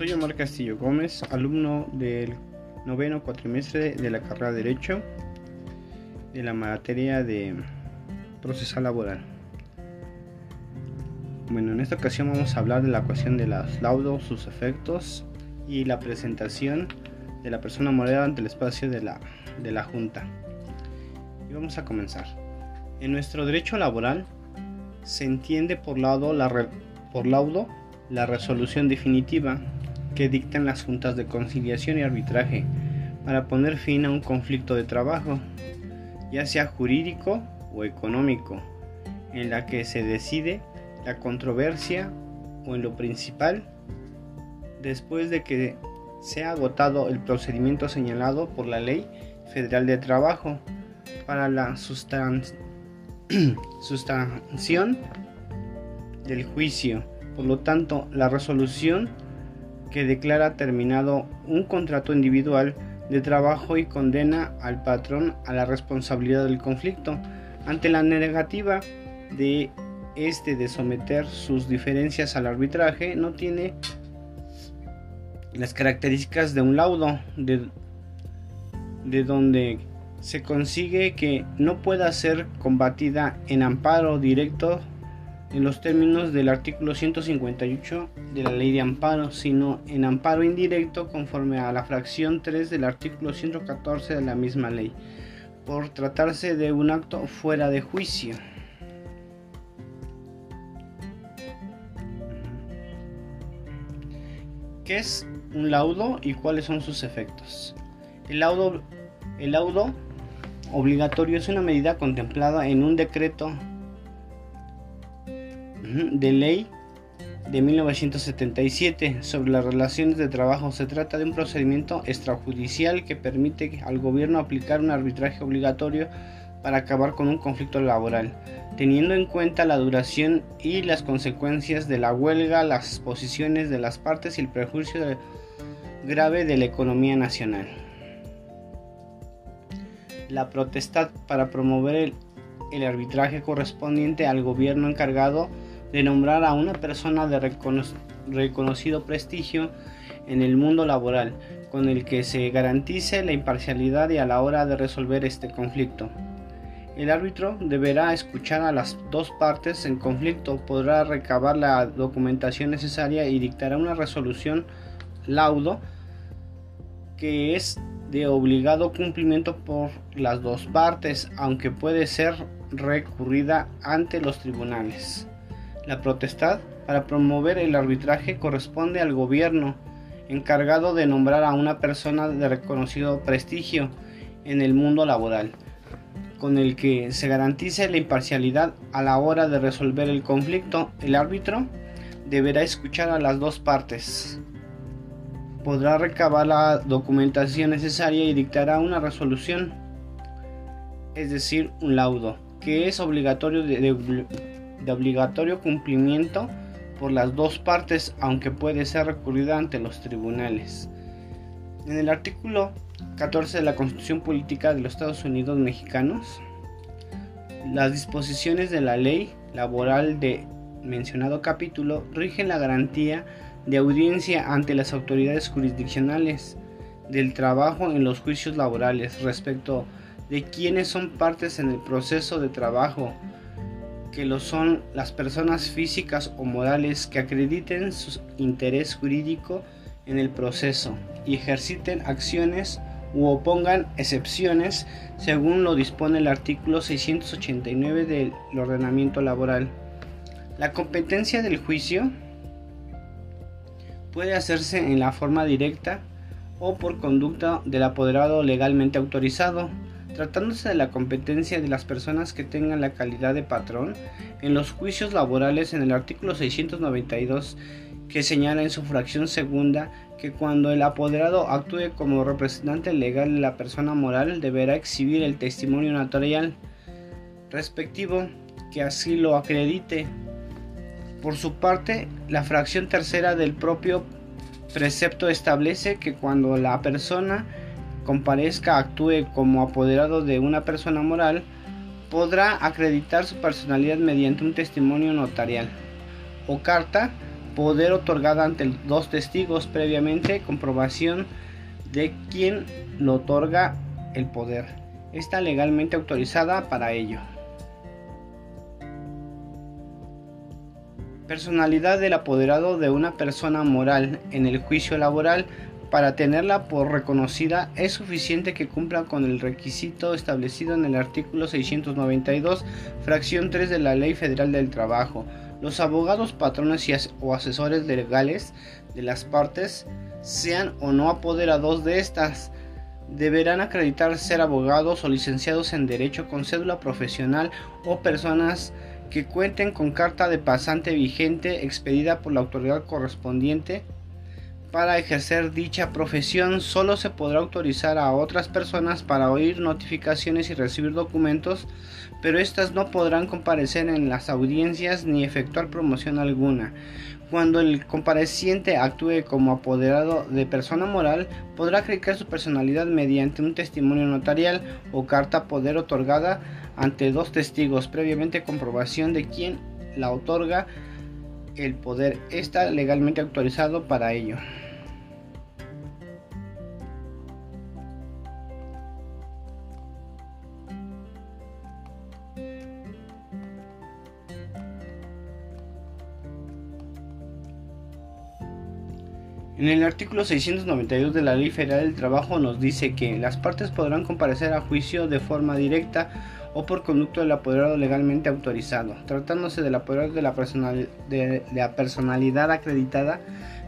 Soy Omar Castillo Gómez, alumno del noveno cuatrimestre de la carrera de Derecho de la materia de procesal laboral. Bueno, en esta ocasión vamos a hablar de la cuestión de las laudos, sus efectos y la presentación de la persona moral ante el espacio de la, de la Junta. Y vamos a comenzar. En nuestro derecho laboral se entiende por laudo la, por laudo la resolución definitiva que dictan las juntas de conciliación y arbitraje para poner fin a un conflicto de trabajo, ya sea jurídico o económico, en la que se decide la controversia o en lo principal, después de que se ha agotado el procedimiento señalado por la Ley Federal de Trabajo para la sustanciación del juicio. Por lo tanto, la resolución que declara terminado un contrato individual de trabajo y condena al patrón a la responsabilidad del conflicto. Ante la negativa de este de someter sus diferencias al arbitraje no tiene las características de un laudo de, de donde se consigue que no pueda ser combatida en amparo directo en los términos del artículo 158 de la ley de amparo, sino en amparo indirecto conforme a la fracción 3 del artículo 114 de la misma ley, por tratarse de un acto fuera de juicio. ¿Qué es un laudo y cuáles son sus efectos? El laudo, el laudo obligatorio es una medida contemplada en un decreto de ley de 1977 sobre las relaciones de trabajo. Se trata de un procedimiento extrajudicial que permite al gobierno aplicar un arbitraje obligatorio para acabar con un conflicto laboral, teniendo en cuenta la duración y las consecuencias de la huelga, las posiciones de las partes y el prejuicio grave de la economía nacional. La protestad para promover el, el arbitraje correspondiente al gobierno encargado de nombrar a una persona de reconocido prestigio en el mundo laboral, con el que se garantice la imparcialidad y a la hora de resolver este conflicto. El árbitro deberá escuchar a las dos partes en conflicto, podrá recabar la documentación necesaria y dictará una resolución laudo que es de obligado cumplimiento por las dos partes, aunque puede ser recurrida ante los tribunales. La protestad para promover el arbitraje corresponde al gobierno, encargado de nombrar a una persona de reconocido prestigio en el mundo laboral, con el que se garantice la imparcialidad a la hora de resolver el conflicto. El árbitro deberá escuchar a las dos partes. Podrá recabar la documentación necesaria y dictará una resolución, es decir, un laudo, que es obligatorio de, de obligatorio cumplimiento por las dos partes, aunque puede ser recurrida ante los tribunales. En el artículo 14 de la Constitución Política de los Estados Unidos Mexicanos, las disposiciones de la ley laboral de mencionado capítulo rigen la garantía de audiencia ante las autoridades jurisdiccionales del trabajo en los juicios laborales respecto de quienes son partes en el proceso de trabajo que lo son las personas físicas o morales que acrediten su interés jurídico en el proceso y ejerciten acciones u opongan excepciones según lo dispone el artículo 689 del ordenamiento laboral. La competencia del juicio puede hacerse en la forma directa o por conducta del apoderado legalmente autorizado tratándose de la competencia de las personas que tengan la calidad de patrón en los juicios laborales en el artículo 692 que señala en su fracción segunda que cuando el apoderado actúe como representante legal de la persona moral deberá exhibir el testimonio notarial respectivo que así lo acredite. Por su parte, la fracción tercera del propio precepto establece que cuando la persona comparezca actúe como apoderado de una persona moral, podrá acreditar su personalidad mediante un testimonio notarial o carta poder otorgada ante dos testigos previamente comprobación de quien lo otorga el poder. Está legalmente autorizada para ello. Personalidad del apoderado de una persona moral en el juicio laboral para tenerla por reconocida es suficiente que cumpla con el requisito establecido en el artículo 692, fracción 3 de la Ley Federal del Trabajo. Los abogados, patrones y o asesores legales de las partes, sean o no apoderados de estas, deberán acreditar ser abogados o licenciados en Derecho con cédula profesional o personas que cuenten con carta de pasante vigente expedida por la autoridad correspondiente para ejercer dicha profesión solo se podrá autorizar a otras personas para oír notificaciones y recibir documentos, pero éstas no podrán comparecer en las audiencias ni efectuar promoción alguna. Cuando el compareciente actúe como apoderado de persona moral, podrá acreditar su personalidad mediante un testimonio notarial o carta poder otorgada ante dos testigos, previamente comprobación de quien la otorga el poder está legalmente autorizado para ello. En el artículo 692 de la Ley Federal del Trabajo nos dice que las partes podrán comparecer a juicio de forma directa o por conducto del apoderado legalmente autorizado, tratándose del apoderado de la, personalidad acreditada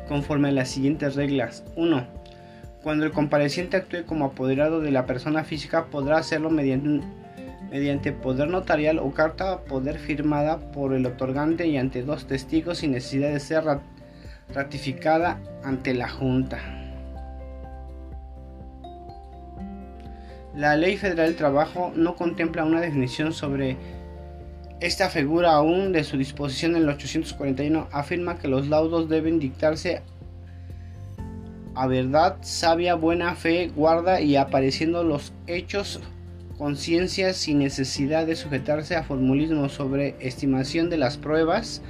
conforme a las siguientes reglas. 1. Cuando el compareciente actúe como apoderado de la persona física podrá hacerlo mediante, mediante poder notarial o carta poder firmada por el otorgante y ante dos testigos sin necesidad de ser ratificada ante la Junta. La Ley Federal del Trabajo no contempla una definición sobre esta figura aún de su disposición en el 841 afirma que los laudos deben dictarse a verdad, sabia, buena fe, guarda y apareciendo los hechos conciencia sin necesidad de sujetarse a formulismos sobre estimación de las pruebas,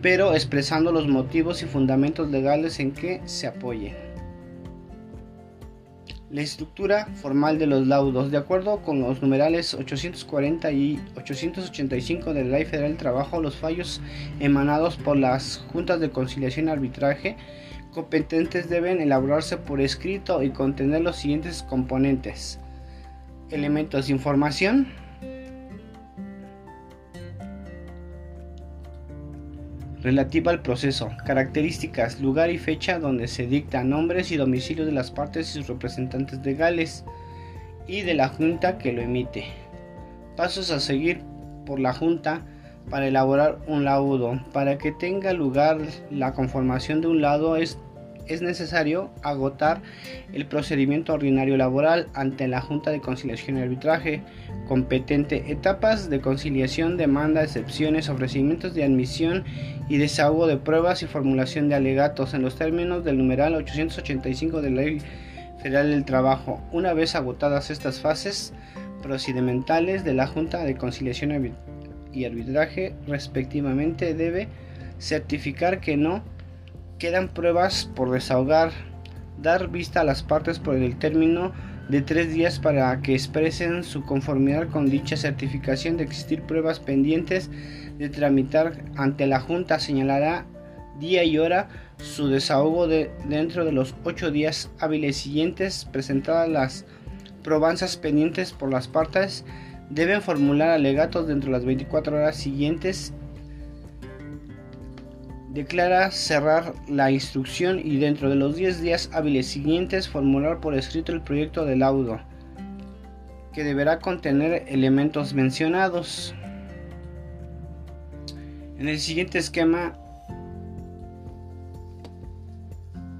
pero expresando los motivos y fundamentos legales en que se apoye. La estructura formal de los laudos, de acuerdo con los numerales 840 y 885 de la Ley Federal del Trabajo, los fallos emanados por las juntas de conciliación y arbitraje competentes deben elaborarse por escrito y contener los siguientes componentes. Elementos de información, relativa al proceso, características, lugar y fecha donde se dictan nombres y domicilio de las partes y sus representantes legales y de la junta que lo emite. Pasos a seguir por la junta para elaborar un laudo. Para que tenga lugar la conformación de un laudo es es necesario agotar el procedimiento ordinario laboral ante la Junta de Conciliación y Arbitraje competente, etapas de conciliación, demanda, excepciones, ofrecimientos de admisión y desahogo de pruebas y formulación de alegatos en los términos del numeral 885 de la Ley Federal del Trabajo. Una vez agotadas estas fases procedimentales de la Junta de Conciliación y Arbitraje respectivamente debe certificar que no quedan pruebas por desahogar, dar vista a las partes por el término de tres días para que expresen su conformidad con dicha certificación de existir pruebas pendientes de tramitar ante la Junta. Señalará día y hora su desahogo de, dentro de los ocho días hábiles siguientes. Presentadas las probanzas pendientes por las partes deben formular alegatos dentro de las 24 horas siguientes declara cerrar la instrucción y dentro de los 10 días hábiles siguientes formular por escrito el proyecto de laudo, que deberá contener elementos mencionados. En el siguiente esquema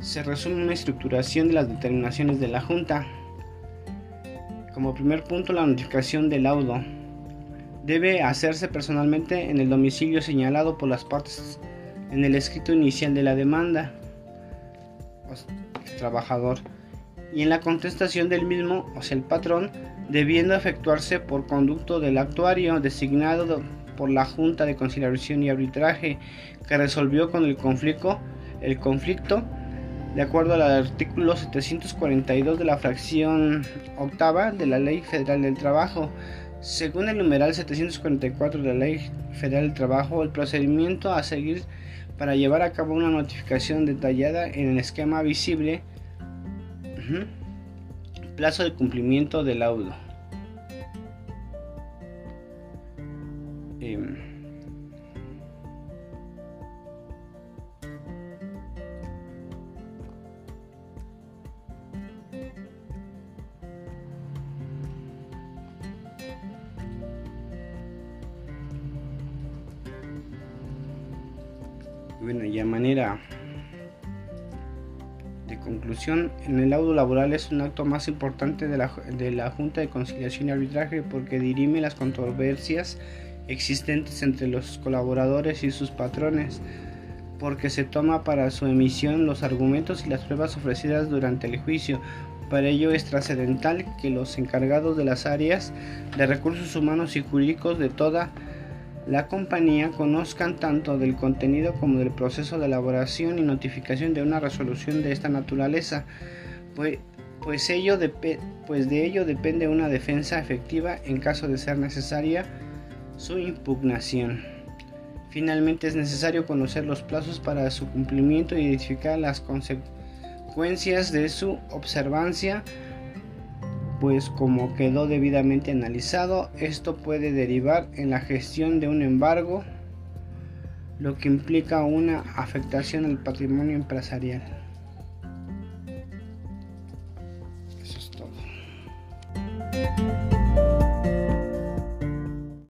se resume una estructuración de las determinaciones de la Junta. Como primer punto, la notificación del laudo debe hacerse personalmente en el domicilio señalado por las partes en el escrito inicial de la demanda, el trabajador, y en la contestación del mismo, o sea, el patrón, debiendo efectuarse por conducto del actuario designado por la Junta de Conciliación y Arbitraje que resolvió con el conflicto, el conflicto de acuerdo al artículo 742 de la fracción octava de la Ley Federal del Trabajo. Según el numeral 744 de la Ley Federal del Trabajo, el procedimiento a seguir para llevar a cabo una notificación detallada en el esquema visible, plazo de cumplimiento del laudo. Em, bueno, y a manera de conclusión, en el laudo laboral es un acto más importante de la, de la Junta de Conciliación y Arbitraje porque dirime las controversias existentes entre los colaboradores y sus patrones, porque se toma para su emisión los argumentos y las pruebas ofrecidas durante el juicio. Para ello es trascendental que los encargados de las áreas de recursos humanos y jurídicos de toda la compañía conozcan tanto del contenido como del proceso de elaboración y notificación de una resolución de esta naturaleza, pues, pues, ello pues de ello depende una defensa efectiva en caso de ser necesaria su impugnación. Finalmente es necesario conocer los plazos para su cumplimiento y identificar las consecuencias de su observancia, pues como quedó debidamente analizado, esto puede derivar en la gestión de un embargo, lo que implica una afectación al patrimonio empresarial.